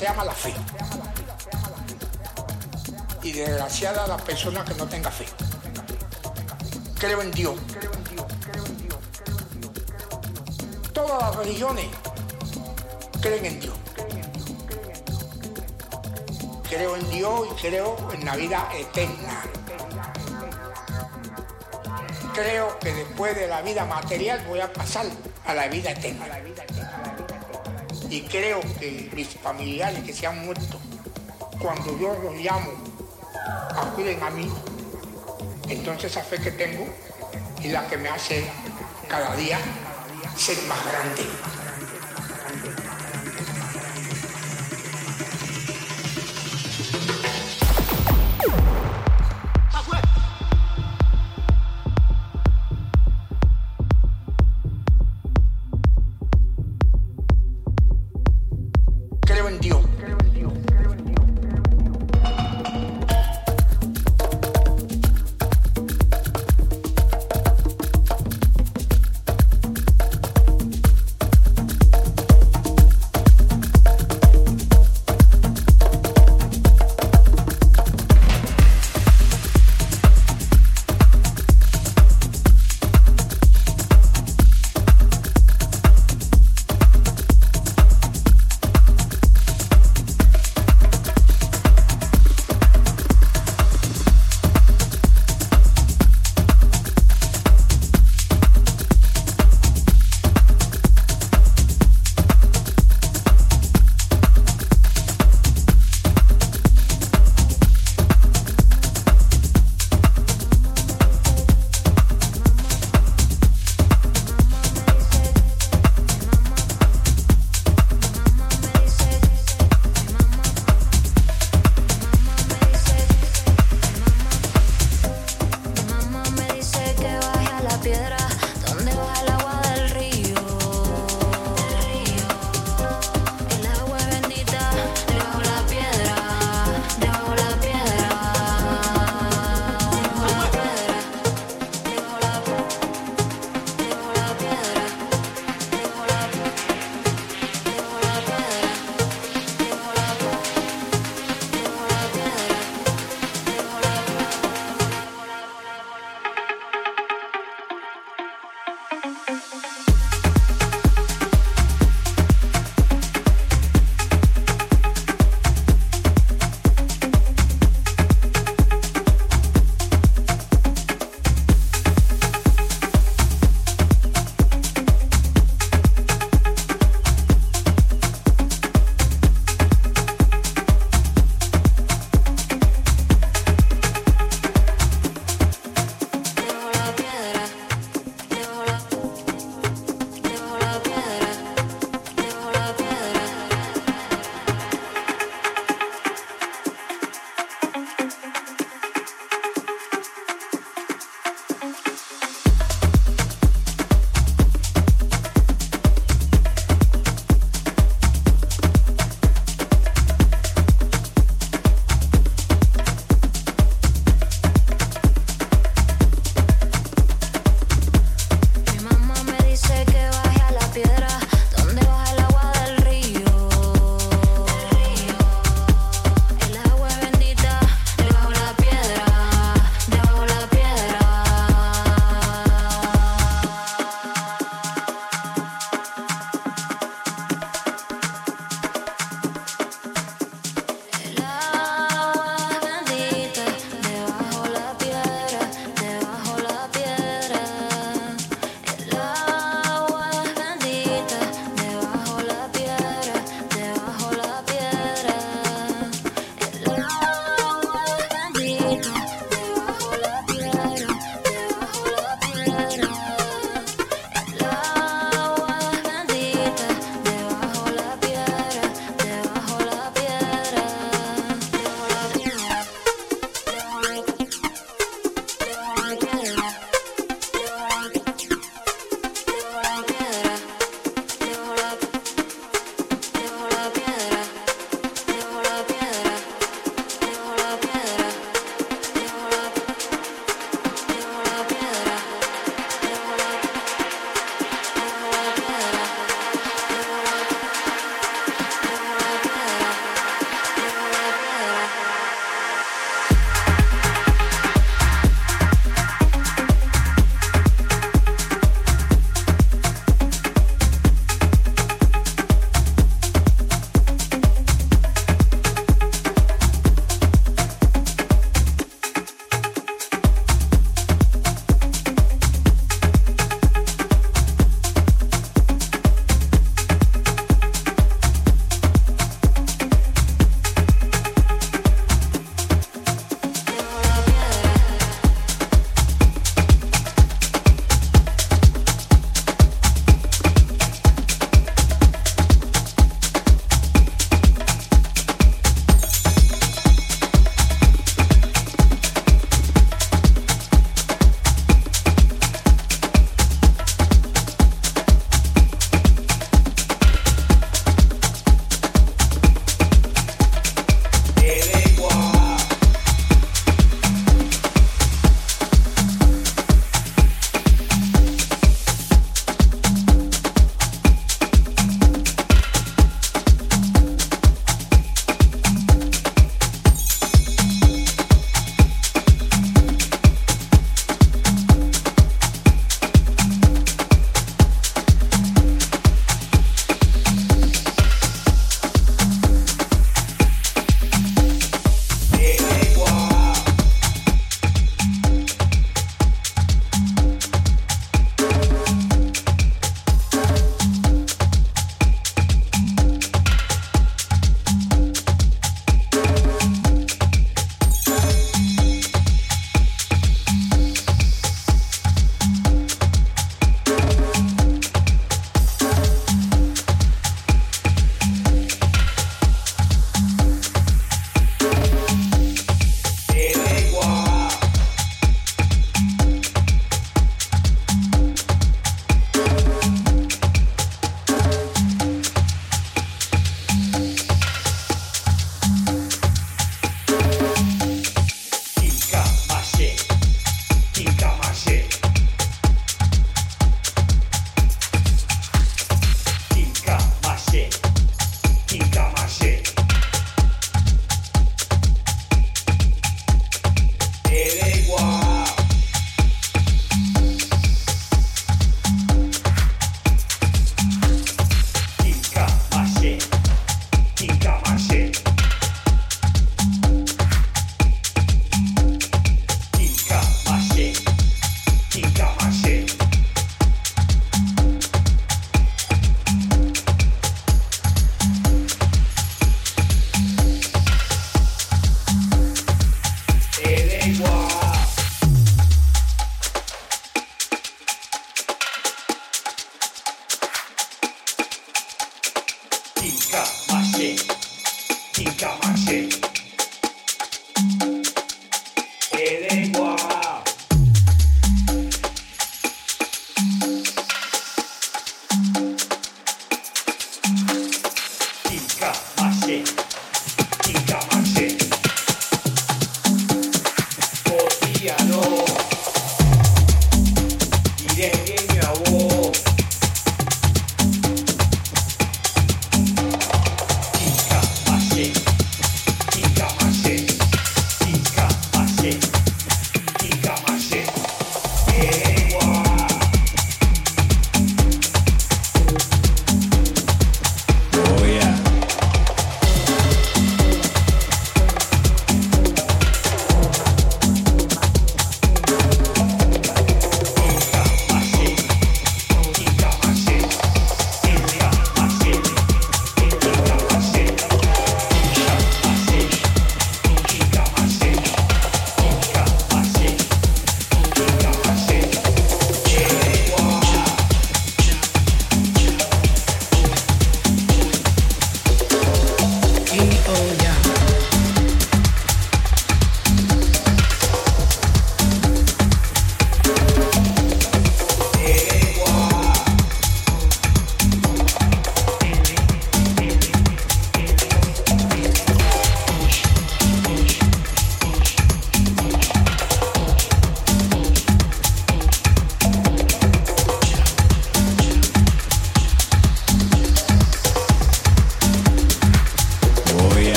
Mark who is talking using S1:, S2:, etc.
S1: se llama la fe. Y desgraciada la persona que no tenga fe. Creo en Dios. Todas las religiones creen en Dios. Creo en Dios y creo en la vida eterna. Creo que después de la vida material voy a pasar a la vida eterna y creo que mis familiares que se han muerto, cuando yo los llamo, acuden a mí, entonces esa fe que tengo es la que me hace cada día ser más grande.